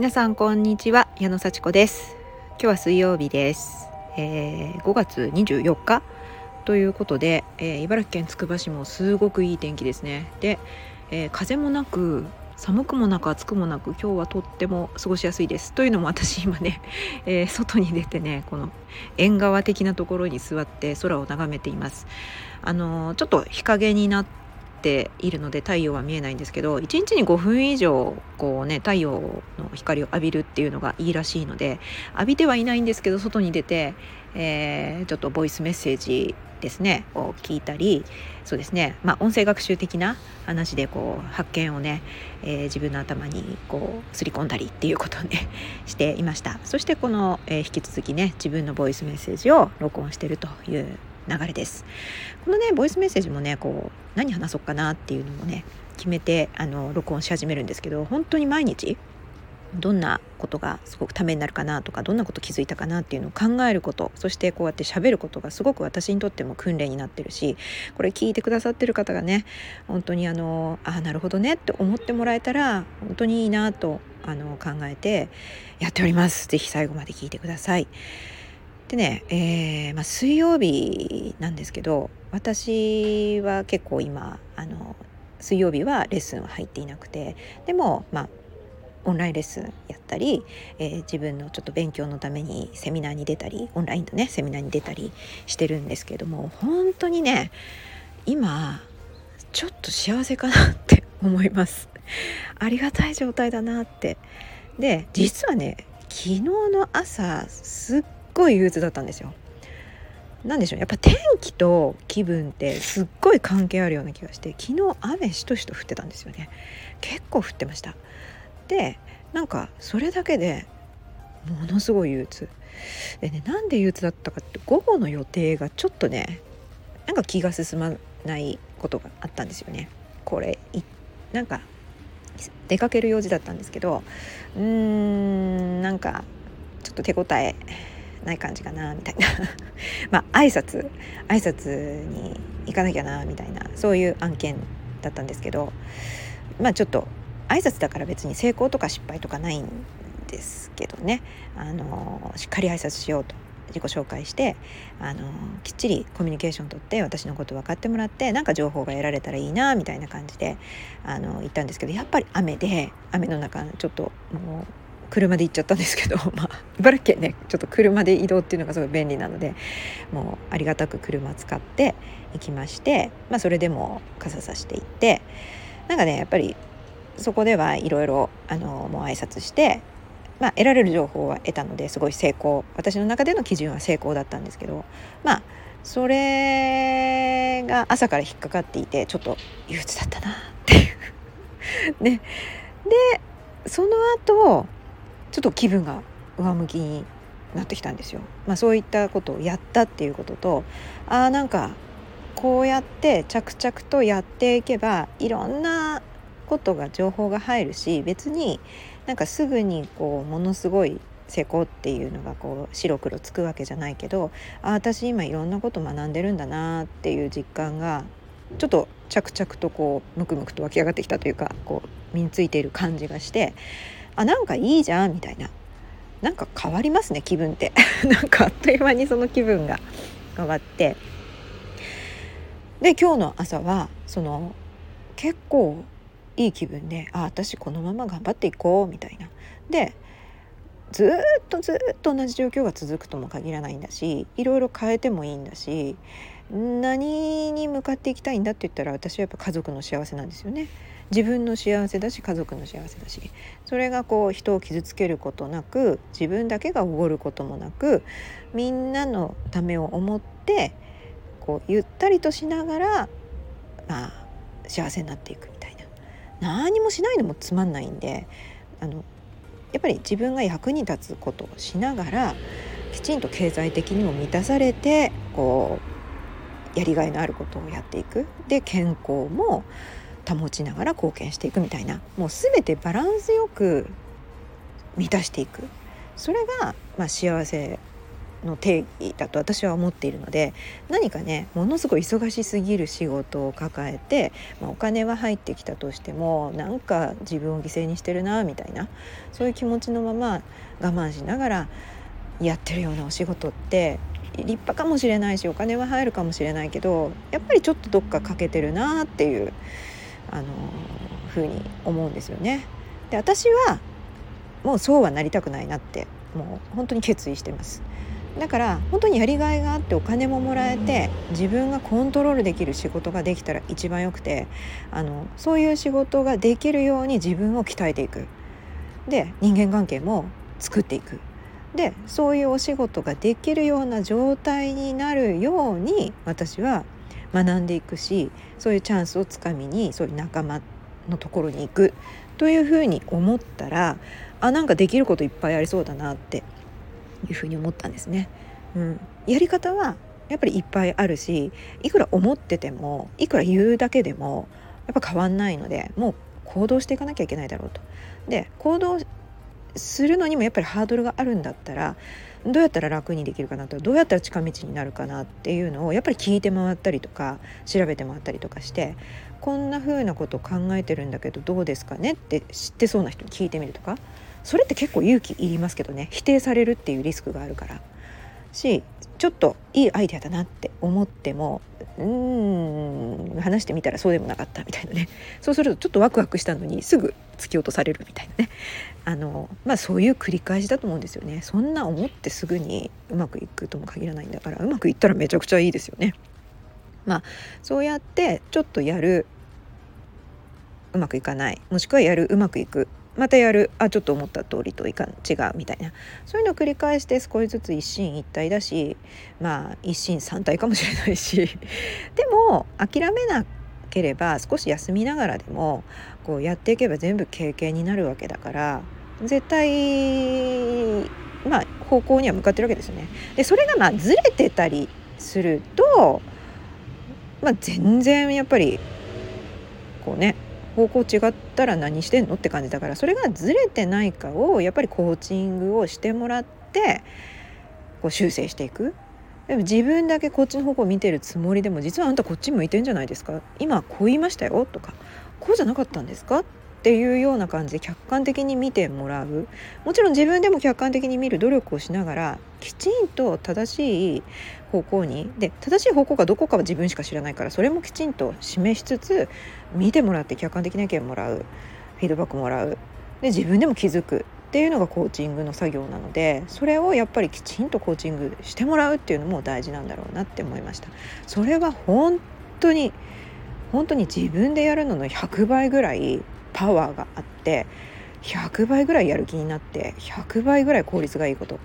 皆さんこんにちは矢野幸子です。今日は水曜日です、えー5月24日。ということで、えー茨城県つくば市もすごくいい天気ですね。で、えー風もなく寒くもなく暑くもなく今日はとっても過ごしやすいです。というのも私今ね、えー外に出てねこの縁側的なところに座って空を眺めています。あのーちょっと日陰になっているので太陽は見えないんですけど1日に5分以上こうね太陽の光を浴びるっていうのがいいらしいので浴びてはいないんですけど外に出て、えーちょっとボイスメッセージですねを聞いたりそうですねまあ音声学習的な話でこう発見をね、えー自分の頭にこうすり込んだりっていうことをね していました。そしてこの、えー引き続きね自分のボイスメッセージを録音してるという流れですこのねボイスメッセージもねこう何話そうかなっていうのもね決めてあの録音し始めるんですけど本当に毎日どんなことがすごくためになるかなとかどんなこと気づいたかなっていうのを考えることそしてこうやって喋ることがすごく私にとっても訓練になってるしこれ聞いてくださってる方がね本当にあのあなるほどねって思ってもらえたら本当にいいなとあの考えてやっております。ぜひ最後まで聞いてください。でね、えーまあ、水曜日なんですけど私は結構今あの水曜日はレッスンは入っていなくてでもまあオンラインレッスンやったり、えー自分のちょっと勉強のためにセミナーに出たりオンラインとねセミナーに出たりしてるんですけども本当にね今ちょっと幸せかなって 思います。ありがたい状態だなって。で実はね昨日の朝すっごい憂鬱だったんですよ。なんでしょうやっぱ天気と気分ってすっごい関係あるような気がして昨日雨しとしと降ってたんですよね。結構降ってました。でなんかそれだけでものすごい憂鬱。でねなんで憂鬱だったかって午後の予定がちょっとねなんか気が進まないことがあったんですよね。これいなんか出かける用事だったんですけどうーんなんかちょっと手応えない感じかなみたいな。まあ挨拶挨拶に行かなきゃなみたいなそういう案件だったんですけどまあちょっと挨拶だから別に成功とか失敗とかないんですけどね。あのしっかり挨拶しようと自己紹介してあのきっちりコミュニケーション取って私のこと分かってもらってなんか情報が得られたらいいなみたいな感じであの行ったんですけどやっぱり雨で雨の中ちょっともう車で行っちゃったんですけど、まあ、茨城県ねちょっと車で移動っていうのがすごい便利なのでもうありがたく車使って行きまして、まあ、それでも傘さして行ってなんかねやっぱりそこではいろいろあのもう挨拶して、まあ、得られる情報は得たのですごい成功私の中での基準は成功だったんですけどまあそれが朝から引っかかっていてちょっと憂鬱だったなっていう。ね、でその後ちょっと気分が上向きになってきたんですよ。まあ、そういったことをやったっていうこととあーなんかこうやって着々とやっていけばいろんなことが情報が入るし別になんかすぐにこうものすごい成功っていうのがこう白黒つくわけじゃないけどあ私今いろんなこと学んでるんだなっていう実感がちょっと着々とこうムクムクと湧き上がってきたというかこう身についている感じがしてあなんかいいじゃんみたいななんか変わりますね気分って なんかあっという間にその気分が変わってで今日の朝はその結構いい気分であ私このまま頑張っていこうみたいな。でずっとずっと同じ状況が続くとも限らないんだしいろいろ変えてもいいんだし何に向かっていきたいんだって言ったら私はやっぱ家族の幸せなんですよね。自分の幸せだし家族の幸せだし。それがこう人を傷つけることなく自分だけがおごることもなくみんなのためを思ってこうゆったりとしながら、まあ、幸せになっていくみたいな。何もしないのもつまんないんであのやっぱり自分が役に立つことをしながらきちんと経済的にも満たされてこうやりがいのあることをやっていく。で健康も保ちながら貢献していくみたいなもう全てバランスよく満たしていく。それが、まあ、幸せの定義だと私は思っているので何かねものすごい忙しすぎる仕事を抱えて、まあ、お金は入ってきたとしてもなんか自分を犠牲にしてるなみたいなそういう気持ちのまま我慢しながらやってるようなお仕事って立派かもしれないしお金は入るかもしれないけどやっぱりちょっとどっか欠けてるなっていうあのふうに思うんですよね。で私はもうそうはなりたくないなってもう本当に決意してます。だから本当にやりがいがあってお金ももらえて自分がコントロールできる仕事ができたら一番よくてあのそういう仕事ができるように自分を鍛えていくで人間関係も作っていくでそういうお仕事ができるような状態になるように私は学んでいくしそういうチャンスをつかみにそういう仲間のところに行くというふうに思ったらあなんかできることいっぱいありそうだなっていうふうに思ったんですね。うん、やり方はやっぱりいっぱいあるしいくら思っててもいくら言うだけでもやっぱ変わんないのでもう行動していかなきゃいけないだろうと。で行動するのにもやっぱりハードルがあるんだったらどうやったら楽にできるかなとどうやったら近道になるかなっていうのをやっぱり聞いて回ったりとか調べて回ったりとかしてこんな風なことを考えてるんだけどどうですかねって知ってそうな人に聞いてみるとかそれって結構勇気いりますけどね。否定されるっていうリスクがあるから。しちょっといいアイデアだなって思ってもうーん話してみたらそうでもなかったみたいなね。そうするとちょっとワクワクしたのにすぐ突き落とされるみたいなね。あのまあそういう繰り返しだと思うんですよね。そんな思ってすぐにうまくいくとも限らないんだからうまくいったらめちゃくちゃいいですよね。まあそうやってちょっとやるうまくいかない。もしくはやるうまくいく。またやるあちょっと思った通りといか違うみたいな。そういうのを繰り返して少しずつ一進一退だしまあ一進三退かもしれないし。でも諦めなければ少し休みながらでもこうやっていけば全部経験になるわけだから絶対まあ方向には向かってるわけですよね。でそれがまあずれてたりするとまあ全然やっぱりこうね方向違ったら何してんのって感じだからそれがずれてないかをやっぱりコーチングをしてもらってこう修正していくでも自分だけこっちの方向を見てるつもりでも実はあんたこっち向いてんじゃないですか？今こう言いましたよとかこうじゃなかったんですか？っていうような感じで客観的に見てもらう。もちろん自分でも客観的に見る努力をしながらきちんと正しい方向にで正しい方向がどこかは自分しか知らないからそれもきちんと示しつつ見てもらって客観的な意見もらうフィードバックもらう。で自分でも気づく。っていうのがコーチングの作業なのでそれをやっぱりきちんとコーチングしてもらうっていうのも大事なんだろうなって思いました。それは本当に本当に自分でやるのの100倍ぐらいパワーがあって100倍ぐらいやる気になって100倍ぐらい効率がいいこと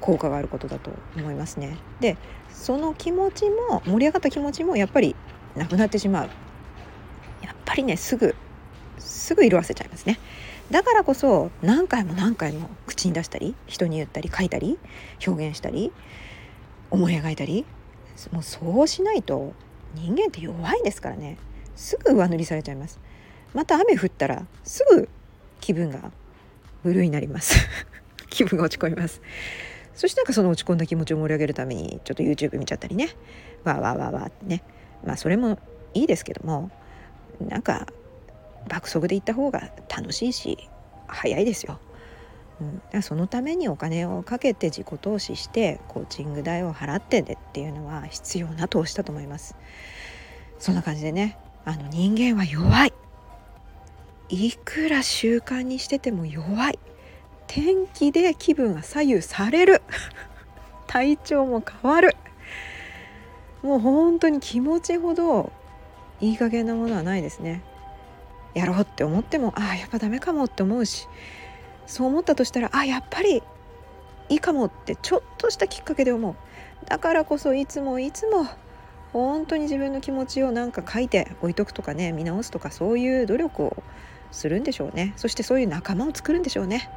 効果があることだと思いますね。でその気持ちも盛り上がった気持ちもやっぱりなくなってしまう。やっぱりねすぐすぐ色あせちゃいますね。だからこそ何回も何回も口に出したり人に言ったり書いたり表現したり思い描いたりもうそうしないと人間って弱いですからね。すぐ上塗りされちゃいます。また雨降ったらすぐ気分がブルーになります。気分が落ち込みます。そしてなんかその落ち込んだ気持ちを盛り上げるためにちょっと YouTube 見ちゃったりね。わーわーわーわーってね。まあそれもいいですけどもなんか爆速で行った方が楽しいし早いですよ。うん、そのためにお金をかけて自己投資してコーチング代を払ってでっていうのは必要な投資だと思います。そんな感じでねあの人間は弱い。いくら習慣にしてても弱い。天気で気分が左右される。体調も変わる。もう本当に気持ちほどいい加減なものはないですね。やろうって思ってもああやっぱダメかもって思うしそう思ったとしたらあやっぱりいいかもってちょっとしたきっかけで思う。だからこそいつもいつも本当に自分の気持ちをなんか書いて置いとくとかね見直すとかそういう努力をするんでしょうね。そしてそういう仲間を作るんでしょうね。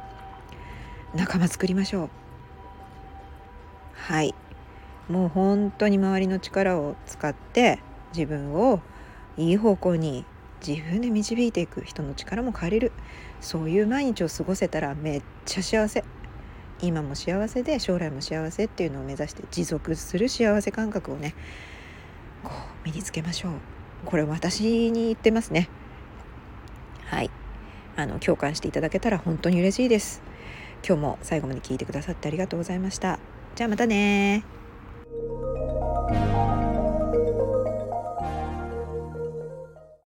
仲間作りましょう。はい。もう本当に周りの力を使って自分をいい方向に自分で導いていく人の力も借りる。そういう毎日を過ごせたらめっちゃ幸せ。今も幸せで将来も幸せっていうのを目指して持続する幸せ感覚をねこう身につけましょう。これ私に言ってますね。はい。あの共感していただけたら本当に嬉しいです。今日も最後まで聞いてくださってありがとうございました。じゃあまたね